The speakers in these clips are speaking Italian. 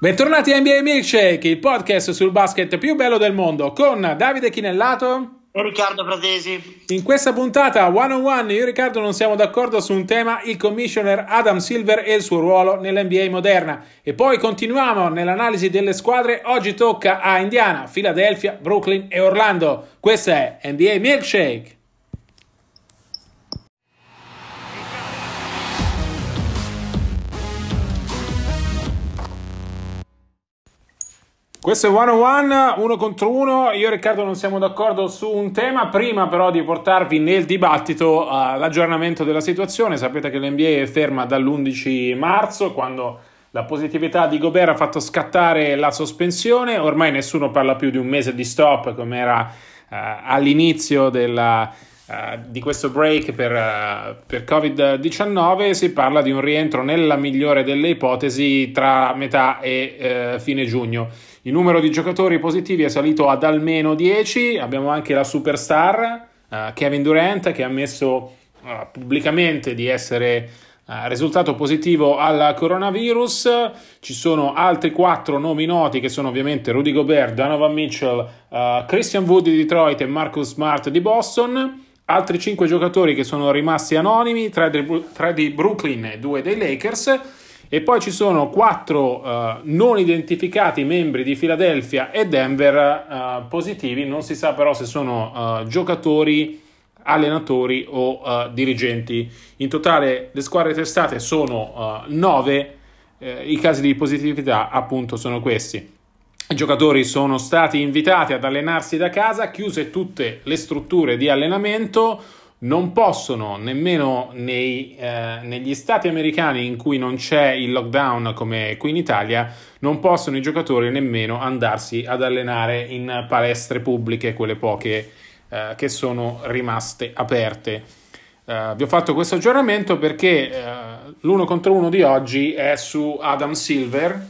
Bentornati a NBA Milkshake, il podcast sul basket più bello del mondo con Davide Chinellato e Riccardo Fratesi. In questa puntata one on one io e Riccardo non siamo d'accordo su un tema, il commissioner Adam Silver e il suo ruolo nell'NBA moderna. E poi continuiamo nell'analisi delle squadre. Oggi tocca a Indiana, Philadelphia, Brooklyn e Orlando. Questo è NBA Milkshake. Questo è One on One, uno contro uno. Io e Riccardo non siamo d'accordo su un tema. Prima, però, di portarvi nel dibattito uh, l'aggiornamento della situazione. Sapete che l'NBA è ferma dall'11 marzo, quando la positività di Gobert ha fatto scattare la sospensione. Ormai nessuno parla più di un mese di stop, come era uh, all'inizio della, Uh, di questo break per, uh, per, Covid-19 si parla di un rientro nella migliore delle ipotesi tra metà e uh, fine giugno. Il numero di giocatori positivi è salito ad almeno 10, abbiamo anche la superstar Kevin Durant che ha ammesso pubblicamente di essere risultato positivo al coronavirus. Ci sono altri quattro nomi noti che sono ovviamente Rudy Gobert, Donovan Mitchell, Christian Wood di Detroit e Marcus Smart di Boston altri 5 giocatori che sono rimasti anonimi, 3 di Brooklyn e 2 dei Lakers. E poi ci sono 4 uh, non identificati membri di Philadelphia e Denver uh, positivi, non si sa però se sono uh, giocatori, allenatori o dirigenti. In totale le squadre testate sono 9, i casi di positività appunto sono questi. I giocatori sono stati invitati ad allenarsi da casa, chiuse tutte le strutture di allenamento, non possono nemmeno nei, eh, negli stati americani in cui non c'è il lockdown come qui in Italia, non possono i giocatori nemmeno andarsi ad allenare in palestre pubbliche, quelle poche eh, che sono rimaste aperte. Uh, vi ho fatto questo aggiornamento perché uh, l'uno contro uno di oggi è su Adam Silver,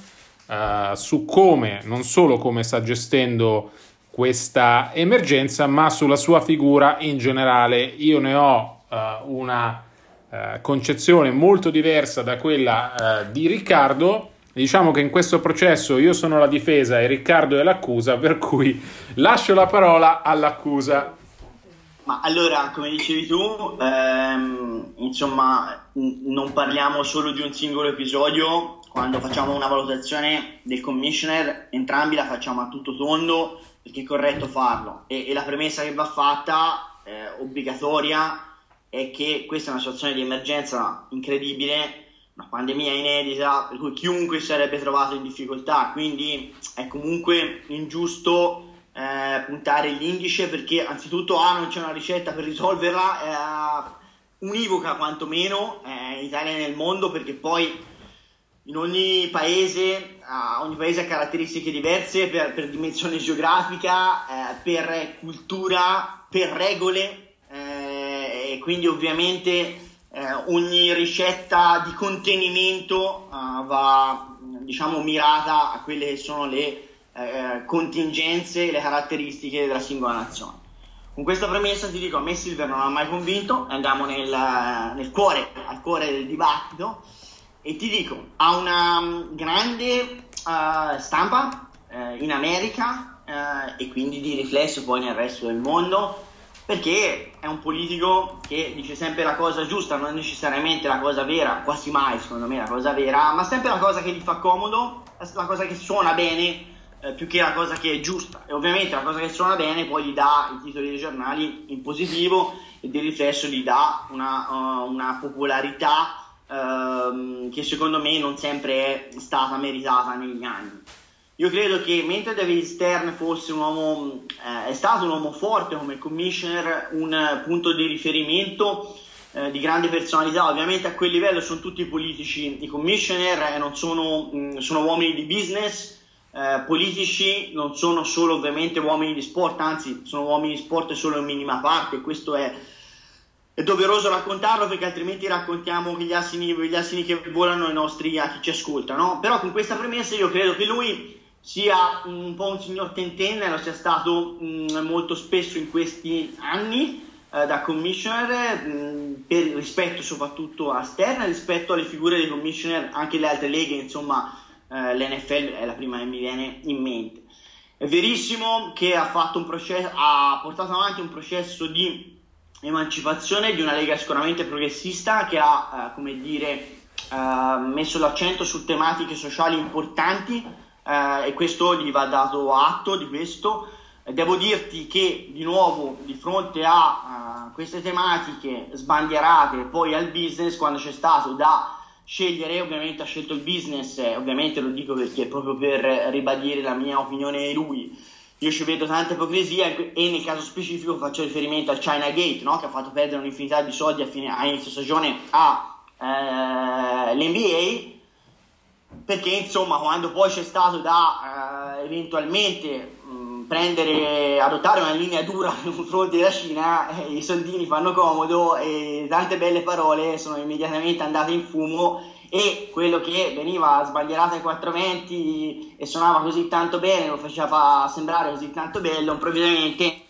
uh, su come, non solo come sta gestendo questa emergenza, ma sulla sua figura in generale. Io ne ho uh, una uh, concezione molto diversa da quella di Riccardo. Diciamo che in questo processo io sono la difesa e Riccardo è l'accusa, per cui lascio la parola all'accusa. Ma allora, come dicevi tu, ehm, insomma, n- non parliamo solo di un singolo episodio, quando facciamo una valutazione del commissioner, entrambi la facciamo a tutto tondo perché è corretto farlo. E, e la premessa che va fatta, eh, obbligatoria, è che questa è una situazione di emergenza incredibile, una pandemia inedita, per cui chiunque sarebbe trovato in difficoltà. Quindi è comunque ingiusto eh, puntare l'indice perché anzitutto A non c'è una ricetta per risolverla, eh, univoca quantomeno eh, in Italia e nel mondo perché poi in ogni paese, uh, ogni paese ha caratteristiche diverse per, per dimensione geografica, eh, per cultura, per regole eh, e quindi ovviamente eh, ogni ricetta di contenimento uh, va diciamo mirata a quelle che sono le eh, contingenze e le caratteristiche della singola nazione. Con questa premessa ti dico, a me Silver non ha mai convinto, andiamo nel, nel cuore, al cuore del dibattito e ti dico, ha una mm, grande uh, stampa uh, in America uh, e quindi di riflesso poi nel resto del mondo perché è un politico che dice sempre la cosa giusta, non necessariamente la cosa vera, quasi mai secondo me la cosa vera, ma sempre la cosa che gli fa comodo, la cosa che suona bene più che la cosa che è giusta. E ovviamente la cosa che suona bene poi gli dà i titoli dei giornali in positivo e di riflesso gli dà una, uh, una popolarità ehm, che secondo me non sempre è stata meritata negli anni. Io credo che mentre David Stern fosse un uomo, eh, è stato un uomo forte come commissioner, un punto di riferimento eh, di grande personalità, ovviamente a quel livello sono tutti politici, i commissioner eh, non sono, mh, sono uomini di business, eh, politici non sono solo ovviamente uomini di sport, anzi sono uomini di sport solo in minima parte, questo è è doveroso raccontarlo perché altrimenti raccontiamo gli assini, gli assini che volano ai nostri, a chi ci ascolta, no? Però con questa premessa io credo che lui sia un po' un signor tentenne, lo sia stato mh, mm, molto spesso in questi anni eh, da commissioner, mm, per rispetto soprattutto a Stern, rispetto alle figure dei commissioner, anche le altre leghe, insomma, eh, l'NFL è la prima che mi viene in mente. È verissimo che ha, processo, ha portato avanti un processo di emancipazione di una lega sicuramente progressista che ha, eh, come dire, eh, messo l'accento su tematiche sociali importanti eh, e questo gli va dato atto di questo. Devo dirti che di nuovo di fronte a uh, queste tematiche sbandierate poi al business, quando c'è stato da scegliere, ovviamente ha scelto il business, ovviamente lo dico perché proprio per ribadire la mia opinione di lui, io ci vedo tanta ipocrisia e nel caso specifico faccio riferimento al China Gate, no? che ha fatto perdere un'infinità di soldi a, fine, a inizio stagione all'NBA, eh, perché insomma quando poi c'è stato da eh, eventualmente prendere, adottare una linea dura nei confronti della Cina, eh, i soldini fanno comodo e tante belle parole sono immediatamente andate in fumo e quello che veniva sbandierato ai 420 e suonava così tanto bene, lo faceva sembrare così tanto bello, improvvisamente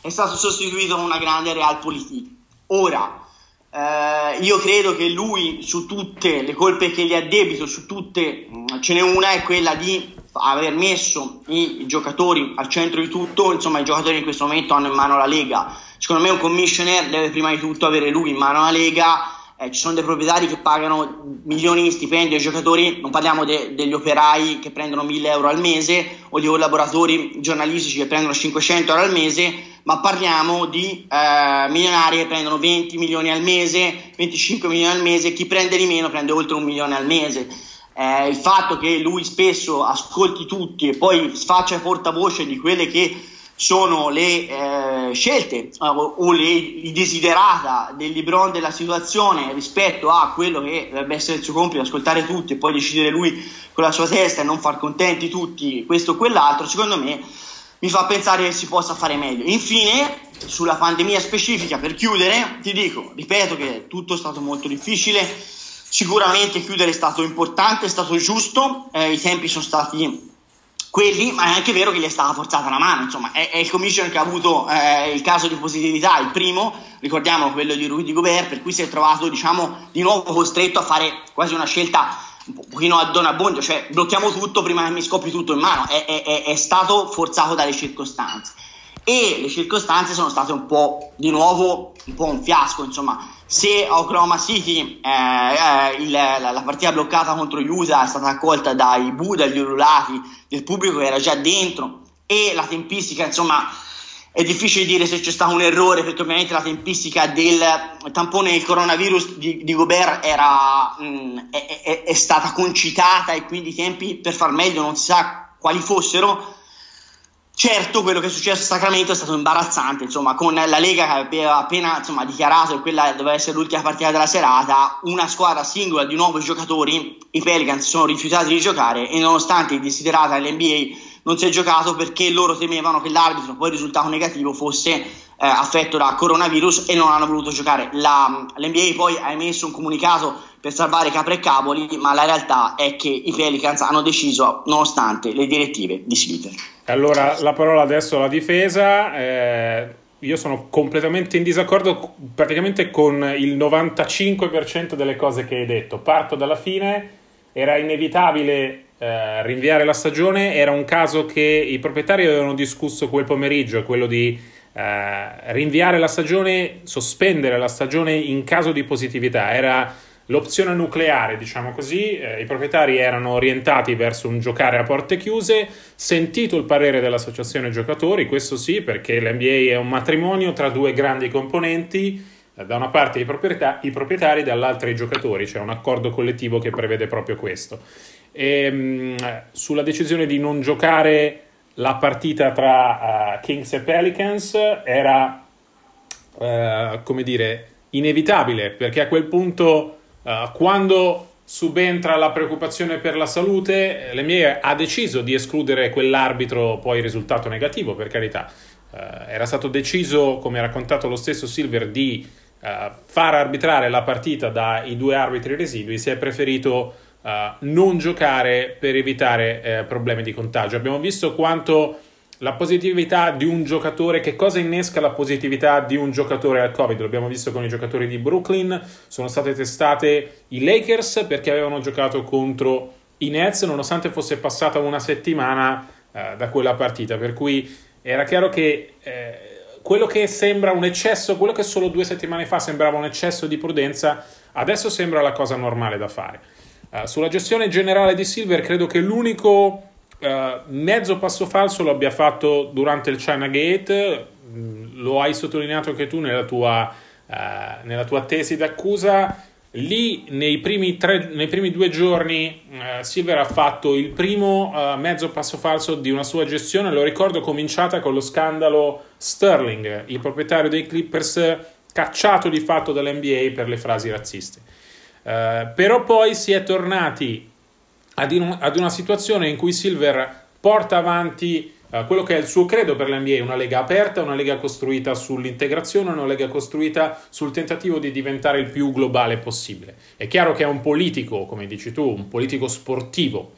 è stato sostituito da una grande realpolitik. Ora, eh, io credo che lui su tutte le colpe che gli addebito, su tutte ce n'è una, è quella di aver messo i giocatori al centro di tutto, insomma i giocatori in questo momento hanno in mano la Lega. Secondo me un commissioner deve prima di tutto avere lui in mano la Lega. Eh, ci sono dei proprietari che pagano milioni di stipendi ai giocatori, non parliamo de- degli operai che prendono 1000 euro al mese o di collaboratori giornalistici che prendono 500 euro al mese, ma parliamo di eh, milionari che prendono 20 milioni al mese, 25 milioni al mese, chi prende di meno prende oltre un milione al mese. Eh, il fatto che lui spesso ascolti tutti e poi faccia portavoce di quelle che sono le eh, scelte uh, o le, i desiderata del Libron della situazione rispetto a quello che dovrebbe essere il suo compito, ascoltare tutti e poi decidere lui con la sua testa e non far contenti tutti questo o quell'altro, secondo me mi fa pensare che si possa fare meglio. Infine, sulla pandemia specifica, per chiudere, ti dico, ripeto che tutto è stato molto difficile, sicuramente chiudere è stato importante, è stato giusto, eh, i tempi sono stati quelli, ma è anche vero che gli è stata forzata la mano, insomma, è, è il commissioner che ha avuto eh, il caso di positività, il primo, ricordiamo quello di Rudy Gobert, per cui si è trovato, diciamo, di nuovo costretto a fare quasi una scelta un pochino a Don Abbondio, cioè blocchiamo tutto prima che mi scopri tutto in mano, è, è, è, stato forzato dalle circostanze e le circostanze sono state un po' di nuovo un po' un fiasco, insomma, se a Oklahoma City eh, eh, il, la, la, partita bloccata contro Utah è stata accolta dai bu, dagli urlati del pubblico che era già dentro e la tempistica, insomma, è difficile dire se c'è stato un errore perché ovviamente la tempistica del tampone del coronavirus di, di Gobert era, mh, mm, è, è, è, stata concitata e quindi i tempi per far meglio non si sa quali fossero. Certo, quello che è successo a Sacramento è stato imbarazzante, insomma, con la Lega che aveva appena insomma, dichiarato che quella doveva essere l'ultima partita della serata, una squadra singola di nuovi giocatori, i Pelicans sono rifiutati di giocare e nonostante il desiderato dell'NBA non si è giocato perché loro temevano che l'arbitro, poi risultato negativo, fosse eh, affetto da coronavirus e non hanno voluto giocare. La, L'NBA poi ha emesso un comunicato per salvare capre e cavoli, ma la realtà è che i Pelicans hanno deciso nonostante le direttive di Sliter. Allora, la parola adesso alla difesa. Eh, io sono completamente in disaccordo praticamente con il 95% delle cose che hai detto. Parto dalla fine, era inevitabile eh, rinviare la stagione era un caso che i proprietari avevano discusso quel pomeriggio, quello di eh, rinviare la stagione, sospendere la stagione in caso di positività. Era l'opzione nucleare, diciamo così. Eh, I proprietari erano orientati verso un giocare a porte chiuse, sentito il parere dell'associazione giocatori, questo sì, perché l'NBA è un matrimonio tra due grandi componenti eh, da una parte i proprietari, i proprietari dall'altra i giocatori, c'è un accordo collettivo che prevede proprio questo e, mh, sulla decisione di non giocare la partita tra uh, Kings e Pelicans era, uh, come dire, inevitabile, perché a quel punto, uh, quando subentra la preoccupazione per la salute, l'NBA ha deciso di escludere quell'arbitro, poi risultato negativo, per carità. era stato deciso, come ha raccontato lo stesso Silver, di far arbitrare la partita dai due arbitri residui, si è preferito uh, non giocare per evitare eh, problemi di contagio. Abbiamo visto quanto la positività di un giocatore, che cosa innesca la positività di un giocatore al Covid? L'abbiamo visto con i giocatori di Brooklyn, sono state testate i Lakers perché avevano giocato contro i Nets, nonostante fosse passata una settimana eh, da quella partita, per cui era chiaro che eh, quello che sembra un eccesso, quello che solo due settimane fa sembrava un eccesso di prudenza, adesso sembra la cosa normale da fare. Uh, sulla gestione generale di Silver, credo che l'unico uh, mezzo passo falso lo abbia fatto durante il China Gate, mm, lo hai sottolineato anche tu nella tua, uh, nella tua tesi d'accusa. Lì nei primi, tre, nei primi due giorni Silver ha fatto il primo mezzo passo falso di una sua gestione, lo ricordo cominciata con lo scandalo Sterling, il proprietario dei Clippers cacciato di fatto dall'NBA per le frasi razziste. Uh, però poi si è tornati ad, in, ad una situazione in cui Silver porta avanti Uh, quello che è il suo credo per l'NBA, una lega aperta, una lega costruita sull'integrazione, una lega costruita sul tentativo di diventare il più globale possibile. È chiaro che è un politico, come dici tu, un politico sportivo.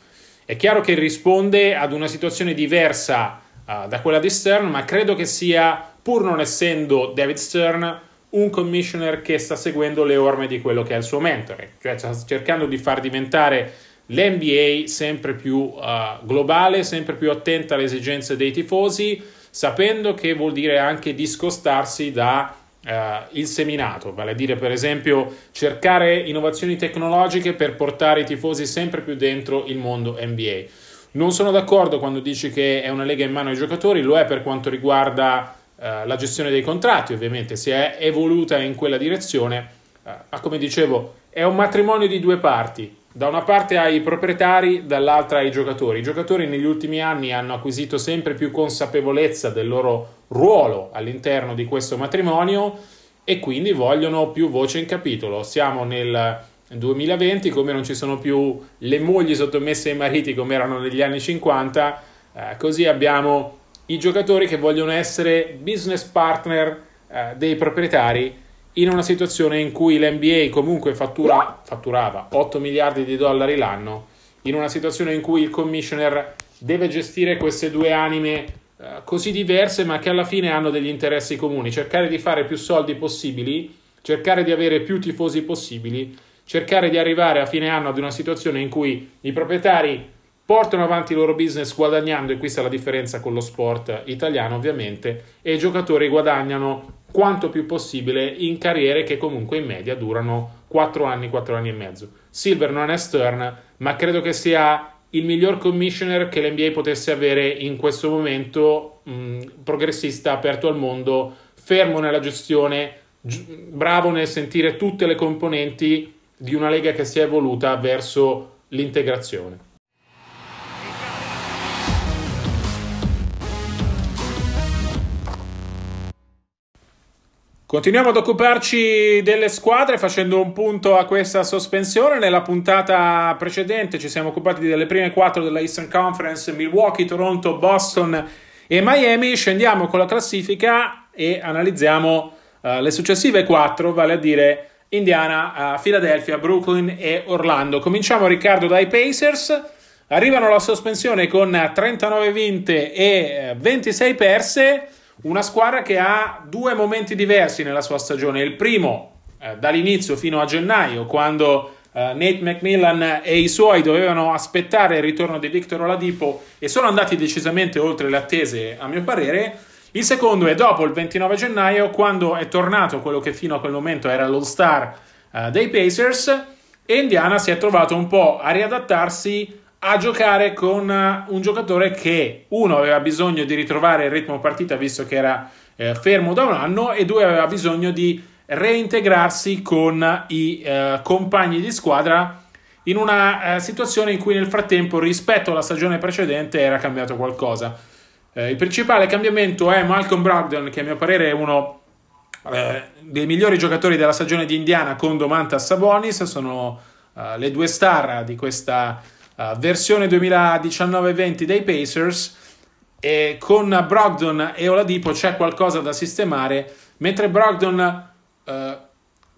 È chiaro che risponde ad una situazione diversa uh, da quella di Stern, ma credo che sia, pur non essendo David Stern, un commissioner che sta seguendo le orme di quello che è il suo mentore, cioè sta cercando di far diventare l'NBA sempre più uh, globale, sempre più attenta alle esigenze dei tifosi, sapendo che vuol dire anche discostarsi da uh, il seminato, vale a dire per esempio cercare innovazioni tecnologiche per portare i tifosi sempre più dentro il mondo NBA. Non sono d'accordo quando dici che è una lega in mano ai giocatori, lo è per quanto riguarda uh, la gestione dei contratti, ovviamente si è evoluta in quella direzione, ma come dicevo è un matrimonio di due parti da una parte ai proprietari, dall'altra ai giocatori. I giocatori negli ultimi anni hanno acquisito sempre più consapevolezza del loro ruolo all'interno di questo matrimonio e quindi vogliono più voce in capitolo. Siamo nel 2020, come non ci sono più le mogli sottomesse ai mariti come erano negli anni 50, eh, così abbiamo i giocatori che vogliono essere business partner eh, dei proprietari in una situazione in cui l'NBA comunque fattura, fatturava 8 miliardi di dollari l'anno, in una situazione in cui il commissioner deve gestire queste due anime eh, così diverse ma che alla fine hanno degli interessi comuni, cercare di fare più soldi possibili, cercare di avere più tifosi possibili, cercare di arrivare a fine anno ad una situazione in cui i proprietari portano avanti il loro business guadagnando, e questa è la differenza con lo sport italiano ovviamente, e i giocatori guadagnano quanto più possibile in carriere che comunque in media durano 4 anni, 4 anni e mezzo. Silver non è Stern, ma credo che sia il miglior commissioner che l'NBA potesse avere in questo momento, mh, progressista, aperto al mondo, fermo nella gestione, gi- bravo nel sentire tutte le componenti di una lega che si è evoluta verso l'integrazione. Continuiamo ad occuparci delle squadre facendo un punto a questa sospensione. Nella puntata precedente ci siamo occupati delle prime quattro della Eastern Conference, Milwaukee, Toronto, Boston e Miami. Scendiamo con la classifica e analizziamo uh, le successive quattro, vale a dire Indiana, uh, Philadelphia, Brooklyn e Orlando. Cominciamo Riccardo dai Pacers. Arrivano alla sospensione con 39 vinte e 26 perse una squadra che ha due momenti diversi nella sua stagione. Il primo, eh, dall'inizio fino a gennaio, quando eh, Nate McMillan e i suoi dovevano aspettare il ritorno di Victor Oladipo e sono andati decisamente oltre le attese, a mio parere. Il secondo è dopo il 29 gennaio, quando è tornato quello che fino a quel momento era l'all-star eh, dei Pacers e Indiana si è trovato un po' a riadattarsi a giocare con eh, un giocatore che uno aveva bisogno di ritrovare il ritmo partita visto che era eh, fermo da un anno e due aveva bisogno di reintegrarsi con i eh, compagni di squadra in una eh, situazione in cui nel frattempo rispetto alla stagione precedente era cambiato qualcosa. Eh, il principale cambiamento è Malcolm Brogdon che a mio parere è uno eh, dei migliori giocatori della stagione di Indiana con Domantas Sabonis, sono le due star di questa uh, versione 2019-20 dei Pacers e con Brogdon e Oladipo c'è qualcosa da sistemare, mentre Brogdon uh,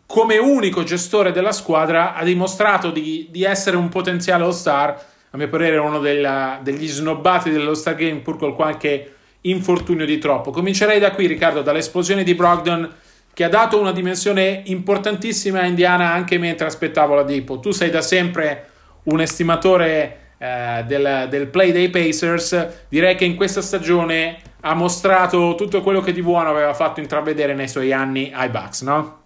come unico gestore della squadra ha dimostrato di, di essere un potenziale all-star, a mio parere uno della, degli snobbati dell'all-star game pur con qualche infortunio di troppo. Comincerei da qui Riccardo, dall'esplosione di Brogdon che ha dato una dimensione importantissima a Indiana anche mentre aspettavo la Dipo. Tu sei da sempre un estimatore eh, del, del play dei Pacers, direi che in questa stagione ha mostrato tutto quello che di buono aveva fatto intravedere nei suoi anni ai Bucks, no?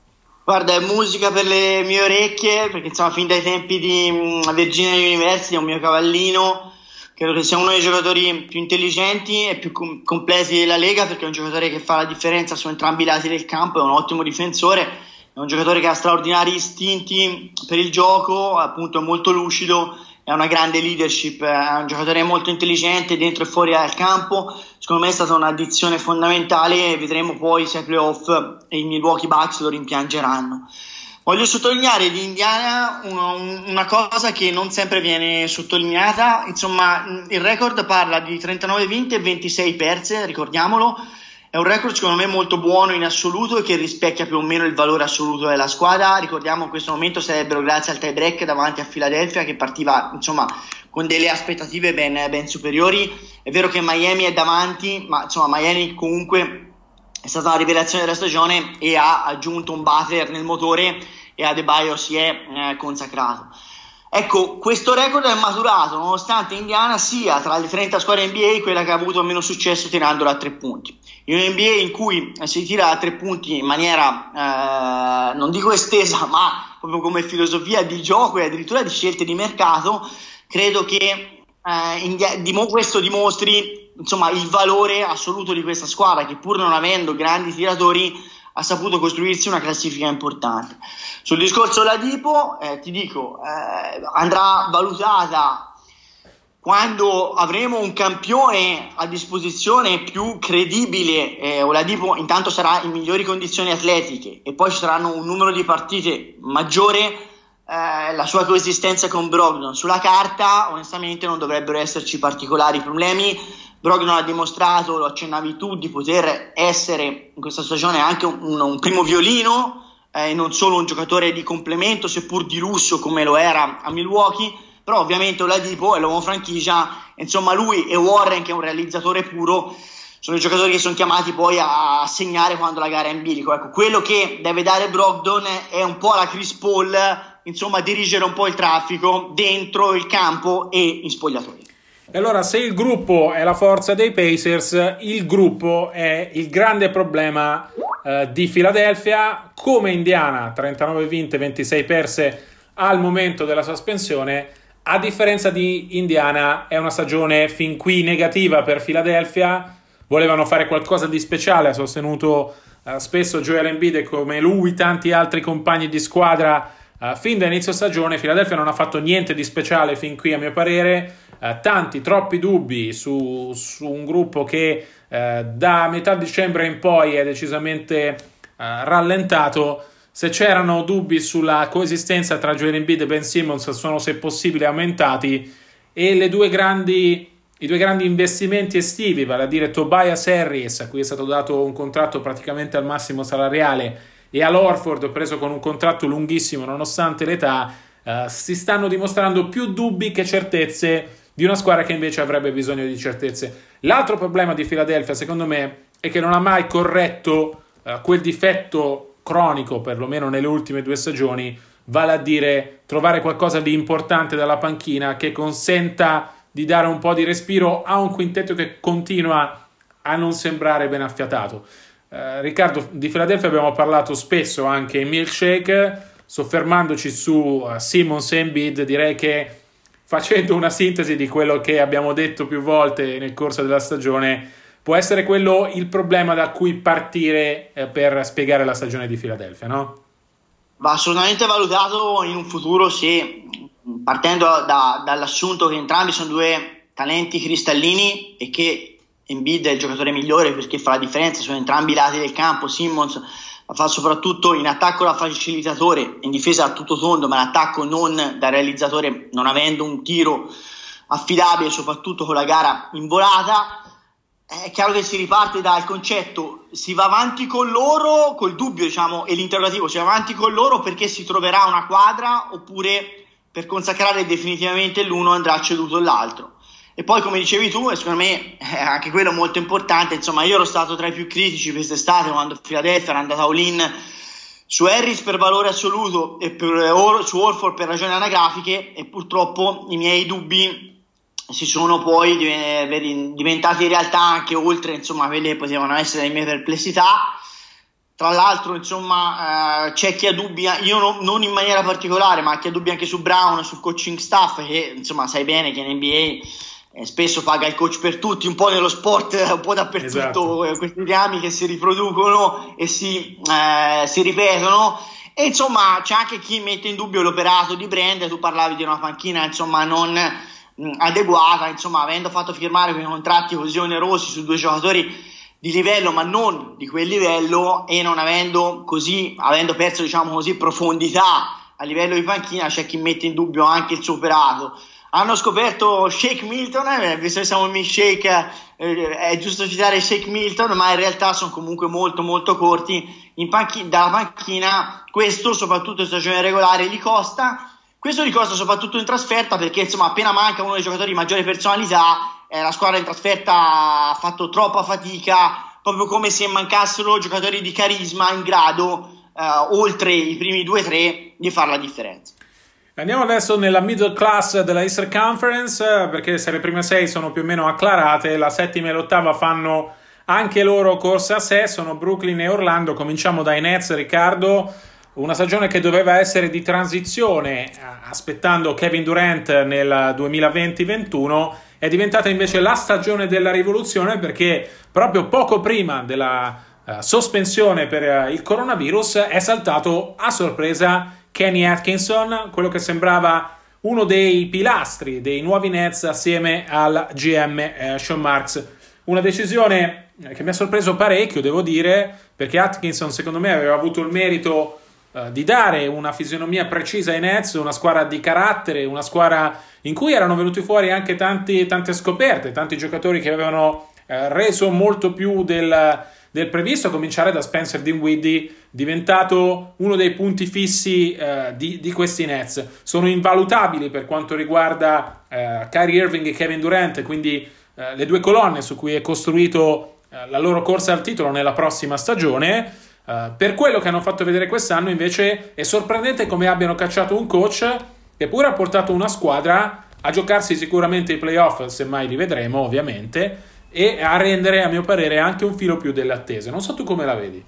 Guarda, è musica per le mie orecchie, perché insomma, fin dai tempi di mm, Virginia University è un mio cavallino. Credo che sia uno dei giocatori più intelligenti e più com- completi della Lega, perché è un giocatore che fa la differenza su entrambi i lati del campo, è un ottimo difensore, è un giocatore che ha straordinari istinti per il gioco, appunto è molto lucido è una grande leadership, è un giocatore molto intelligente dentro e fuori dal campo. Secondo me è stata un'addizione fondamentale e vedremo poi se ai playoff e i Milwaukee Bucks lo rimpiangeranno. Voglio sottolineare di Indiana una, una, cosa che non sempre viene sottolineata, insomma il record parla di 39 vinte e 26 perse, ricordiamolo, è un record secondo me molto buono in assoluto e che rispecchia più o meno il valore assoluto della squadra. Ricordiamo in questo momento sarebbero grazie al tie break davanti a Philadelphia che partiva insomma con delle aspettative ben, ben superiori. È vero che Miami è davanti, ma insomma Miami comunque è stata la rivelazione della stagione e ha aggiunto un Butler nel motore e Adebayo si è eh, consacrato. Ecco, questo record è maturato nonostante Indiana sia tra le 30 squadre NBA quella che ha avuto meno successo tirandola a tre punti. In un NBA in cui si tira a tre punti in maniera, eh, non dico estesa, ma proprio come filosofia di gioco e addirittura di scelte di mercato, credo che eh, dim- questo dimostri insomma, il valore assoluto di questa squadra che pur non avendo grandi tiratori ha saputo costruirsi una classifica importante. Sul discorso Ladipo, eh, ti dico, eh, andrà valutata quando avremo un campione a disposizione più credibile, eh, Oladipo intanto sarà in migliori condizioni atletiche e poi ci saranno un numero di partite maggiore, eh, la sua coesistenza con Brogdon. Sulla carta, onestamente, non dovrebbero esserci particolari problemi. Brogdon ha dimostrato, lo accennavi tu, di poter essere in questa stagione anche un, un, primo violino e eh, non solo un giocatore di complemento, seppur di lusso come lo era a Milwaukee però ovviamente Oladipo è l'uomo franchigia, insomma lui e Warren che è un realizzatore puro sono i giocatori che sono chiamati poi a segnare quando la gara è in bilico. Ecco, quello che deve dare Brogdon è un po' la Chris Paul, insomma dirigere un po' il traffico dentro il campo e in spogliatoio. E allora, se il gruppo è la forza dei Pacers, il gruppo è il grande problema eh, di Philadelphia. Come Indiana, 39 vinte, 26 perse al momento della sospensione a differenza di Indiana, è una stagione fin qui negativa per Philadelphia. Volevano fare qualcosa di speciale, ha sostenuto uh, spesso Joel Embiid come lui, tanti altri compagni di squadra uh, fin da inizio stagione. Philadelphia non ha fatto niente di speciale fin qui, a mio parere. Uh, tanti, troppi dubbi su, su un gruppo che da metà dicembre in poi è decisamente rallentato. Se c'erano dubbi sulla coesistenza tra Joel Embiid e Ben Simmons sono se possibile aumentati e due grandi, i due grandi investimenti estivi, vale a dire Tobias Harris, a cui è stato dato un contratto praticamente al massimo salariale, e all'Orford preso con un contratto lunghissimo nonostante l'età, eh, si stanno dimostrando più dubbi che certezze di una squadra che invece avrebbe bisogno di certezze. L'altro problema di Philadelphia, secondo me, è che non ha mai corretto eh, quel difetto cronico, perlomeno nelle ultime due stagioni, vale a dire trovare qualcosa di importante dalla panchina che consenta di dare un po' di respiro a un quintetto che continua a non sembrare ben affiatato. Eh, Riccardo, di Philadelphia abbiamo parlato spesso anche in milkshake, soffermandoci su uh, Simmons e Embiid, direi che facendo una sintesi di quello che abbiamo detto più volte nel corso della stagione, può essere quello il problema da cui partire eh, per spiegare la stagione di Philadelphia, no? Va assolutamente valutato in un futuro, sì, partendo da, dall'assunto che entrambi sono due talenti cristallini e che Embiid è il giocatore migliore perché fa la differenza su entrambi i lati del campo, Simmons fa soprattutto in attacco da facilitatore, in difesa a tutto tondo, ma in attacco non da realizzatore, non avendo un tiro affidabile, soprattutto con la gara in volata è chiaro che si riparte dal concetto si va avanti con loro, col dubbio diciamo e l'interrogativo, si va avanti con loro perché si troverà una quadra oppure per consacrare definitivamente l'uno andrà ceduto l'altro. E poi come dicevi tu, e secondo me è anche quello molto importante, insomma io ero stato tra i più critici quest'estate quando Philadelphia era andata all-in su Harris per valore assoluto e per, su Orford per ragioni anagrafiche e purtroppo i miei dubbi si sono poi diventati in realtà anche oltre insomma quelle che potevano essere le mie perplessità. Tra l'altro insomma eh, c'è chi ha dubbi io no, non in maniera particolare ma chi ha dubbi anche su Brown sul coaching staff che insomma sai bene che in NBA eh, spesso paga il coach per tutti un po' nello sport un po' dappertutto esatto. Eh, questi legami che si riproducono e si, eh, si ripetono e insomma c'è anche chi mette in dubbio l'operato di Brand tu parlavi di una panchina insomma non adeguata, insomma, avendo fatto firmare quei contratti così onerosi su due giocatori di livello, ma non di quel livello, e non avendo così, avendo perso, diciamo così, profondità a livello di panchina, c'è chi mette in dubbio anche il suo operato. Hanno scoperto Shake Milton, eh, visto che siamo in milkshake, eh, è giusto citare Shake Milton, ma in realtà sono comunque molto molto corti panchi- dalla panchina. Questo, soprattutto in stagione regolare, gli costa questo di costa soprattutto in trasferta perché insomma appena manca uno dei giocatori di maggiore personalità eh, la squadra in trasferta ha fatto troppa fatica proprio come se mancassero giocatori di carisma in grado eh, oltre i primi 2-3 di fare la differenza. Andiamo adesso nella middle class della Easter Conference perché se le prime sei sono più o meno acclarate, la settima e l'ottava fanno anche loro corsa a sé, sono Brooklyn e Orlando. Cominciamo dai Nets, Riccardo. Una stagione che doveva essere di transizione, aspettando Kevin Durant nel 2020-21, è diventata invece la stagione della rivoluzione perché proprio poco prima della uh, sospensione per uh, il coronavirus è saltato a sorpresa Kenny Atkinson, quello che sembrava uno dei pilastri dei nuovi Nets assieme al GM eh, Sean Marks. Una decisione che mi ha sorpreso parecchio, devo dire, perché Atkinson secondo me aveva avuto il merito eh, di dare una fisionomia precisa ai Nets, una squadra di carattere, una squadra in cui erano venuti fuori anche tanti, tante scoperte, tanti giocatori che avevano uh, reso molto più del, del, previsto, a cominciare da Spencer Dinwiddie, diventato uno dei punti fissi uh, di, di, questi Nets. Sono invalutabili per quanto riguarda Kyrie Irving e Kevin Durant, quindi le due colonne su cui è costruito la loro corsa al titolo nella prossima stagione. Uh, per quello che hanno fatto vedere quest'anno, invece, è sorprendente come abbiano cacciato un coach che pure ha portato una squadra a giocarsi sicuramente i playoff, semmai li vedremo, ovviamente, e a rendere, a mio parere, anche un filo più delle attese. Non so tu come la vedi.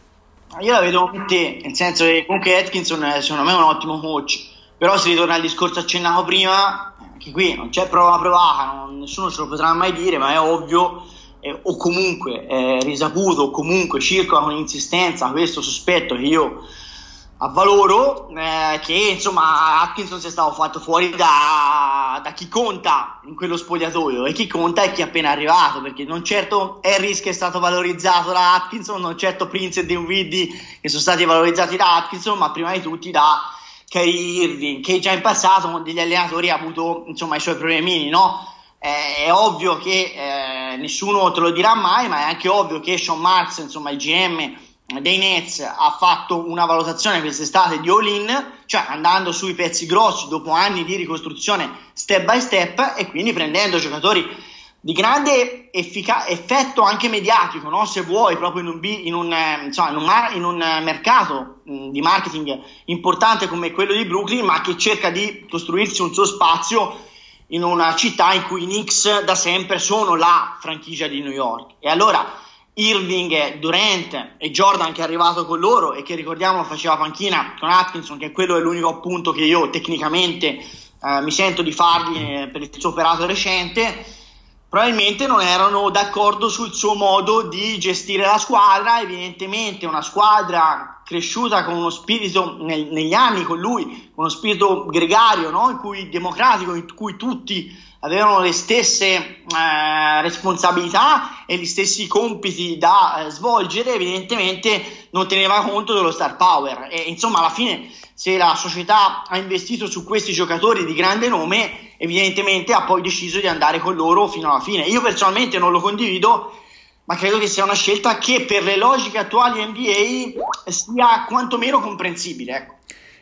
Io la vedo come te, nel senso che comunque Atkinson è secondo me un ottimo coach, però se ritorna al discorso accennato prima, anche qui non c'è prova provata, non, nessuno ce lo potrà mai dire, ma è ovvio eh, o comunque è risaputo o comunque circola con insistenza questo sospetto che io avvaloro eh, che insomma Atkinson sia stato fatto fuori da, da, chi conta in quello spogliatoio e chi conta è chi è appena arrivato perché non certo Harris che è stato valorizzato da Atkinson non certo Prince e Dinwiddie che sono stati valorizzati da Atkinson ma prima di tutti da Kyrie Irving che già in passato con degli allenatori ha avuto insomma i suoi problemini no? Eh, è ovvio che eh, nessuno te lo dirà mai, ma è anche ovvio che Sean Marks, insomma il GM dei Nets, ha fatto una valutazione quest'estate di all-in, cioè andando sui pezzi grossi dopo anni di ricostruzione step by step e quindi prendendo giocatori di grande effic- effetto anche mediatico, no? se vuoi, proprio in un, in un, eh, insomma, in un, mar- in un mercato mh, di marketing importante come quello di Brooklyn, ma che cerca di costruirsi un suo spazio in una città in cui i Knicks da sempre sono la franchigia di New York. E allora Irving, Durant e Jordan che è arrivato con loro e che ricordiamo faceva panchina con Atkinson, che quello è l'unico appunto che io tecnicamente eh, mi sento di fargli eh, per il suo operato recente, probabilmente non erano d'accordo sul suo modo di gestire la squadra, evidentemente una squadra cresciuta con uno spirito nel, negli anni con lui, uno spirito gregario, no? in cui, democratico, in cui tutti avevano le stesse eh, responsabilità e gli stessi compiti da eh, svolgere, evidentemente non teneva conto dello star power. E insomma, alla fine, se la società ha investito su questi giocatori di grande nome, evidentemente ha poi deciso di andare con loro fino alla fine. Io personalmente non lo condivido ma credo che sia una scelta che per le logiche attuali NBA sia quantomeno comprensibile. Ecco.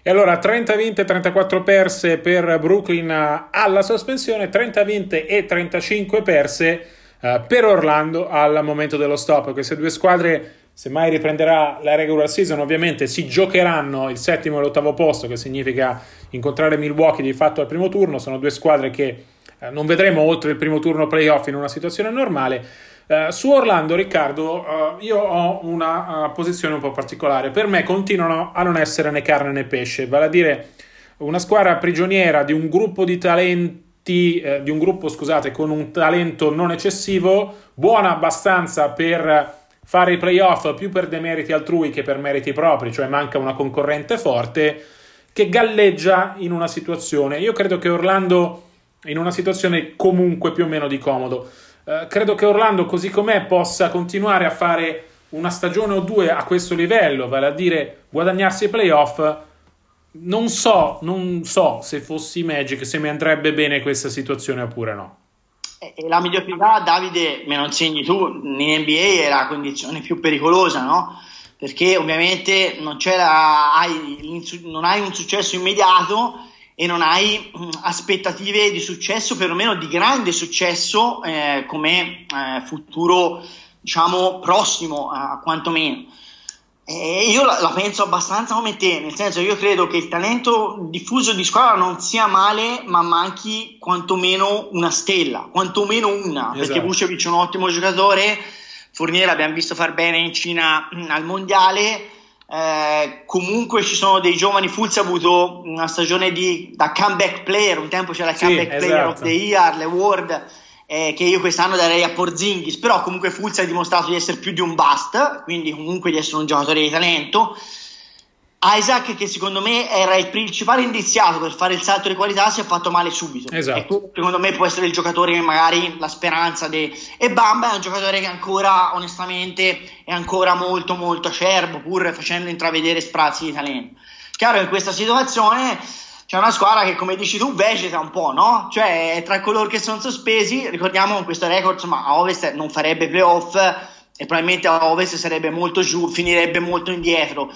E allora 30 vinte, 34 perse per Brooklyn alla sospensione, 30 vinte e 35 perse uh, per Orlando al momento dello stop. Queste due squadre se mai riprenderà la regular season, ovviamente si giocheranno il settimo e l'ottavo posto, che significa incontrare Milwaukee di fatto al primo turno. Sono due squadre che eh, non vedremo oltre il primo turno playoff in una situazione normale. Uh, su Orlando, Riccardo, uh, io ho una uh, posizione un po' particolare. Per me continuano a non essere né carne né pesce, vale a dire una squadra prigioniera di un gruppo di talenti, di un gruppo, scusate, con un talento non eccessivo, buona abbastanza per fare i playoff più per demeriti altrui che per meriti propri, cioè manca una concorrente forte che galleggia in una situazione. Io credo che Orlando in una situazione comunque più o meno di comodo. Uh, credo che Orlando, così com'è, possa continuare a fare una stagione o due a questo livello, vale a dire guadagnarsi i playoff. Non so, non so se fossi Magic se mi andrebbe bene questa situazione oppure no. La mediocrità, Davide, me lo insegni tu, in NBA è la condizione più pericolosa, no? Perché ovviamente non, hai, non hai un successo immediato e non hai mh, aspettative di successo, perlomeno di grande successo, eh, come eh, futuro, diciamo, prossimo, a quantomeno. E io la, la, penso abbastanza come te, nel senso io credo che il talento diffuso di squadra non sia male, ma manchi quantomeno una stella, quantomeno una, esatto. perché Vucevic è un ottimo giocatore, Fournier l'abbiamo visto far bene in Cina al mondiale, eh, comunque ci sono dei giovani, Fulz ha avuto una stagione di, da comeback player, un tempo c'era il comeback sì, player esatto. of the year, le World eh, che io quest'anno darei a Porzingis, però comunque Fulz ha dimostrato di essere più di un bust, quindi comunque di essere un giocatore di talento. Isaac, che secondo me era il principale indiziato per fare il salto di qualità, si è fatto male subito. Esatto. E secondo me può essere il giocatore, magari la speranza. De... E Bamba è un giocatore che ancora, onestamente, è ancora molto, molto acerbo, pur facendo intravedere sprazzi di talento. Chiaro, in questa situazione c'è una squadra che, come dici tu, vegeta un po', no? Cioè, tra coloro che sono sospesi, ricordiamo con questo record, insomma, a Ovest non farebbe playoff e probabilmente a Ovest sarebbe molto giù, finirebbe molto indietro.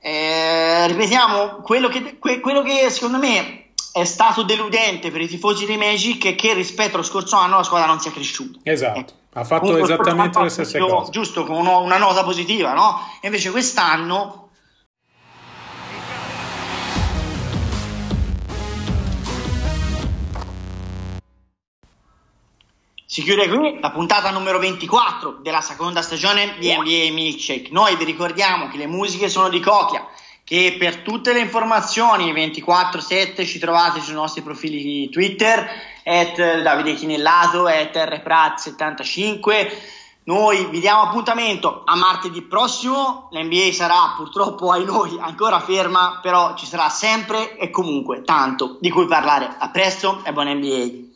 Eh, ripetiamo, quello che, que, quello che secondo me è stato deludente per i tifosi dei Magic è che rispetto allo scorso anno la squadra non sia cresciuta. Esatto, ha fatto Comunque, esattamente le stesse cose. Giusto, con uno, una nota positiva, no? E invece quest'anno Si chiude qui la puntata numero 24 della seconda stagione di NBA Milkshake. Noi vi ricordiamo che le musiche sono di Copia, che per tutte le informazioni 24-7 ci trovate sui nostri profili Twitter, at Davide Chinellato, at rprat75. Noi vi diamo appuntamento a martedì prossimo. L'NBA sarà purtroppo ai noi ancora ferma, però ci sarà sempre e comunque tanto di cui parlare. A presto e buon NBA.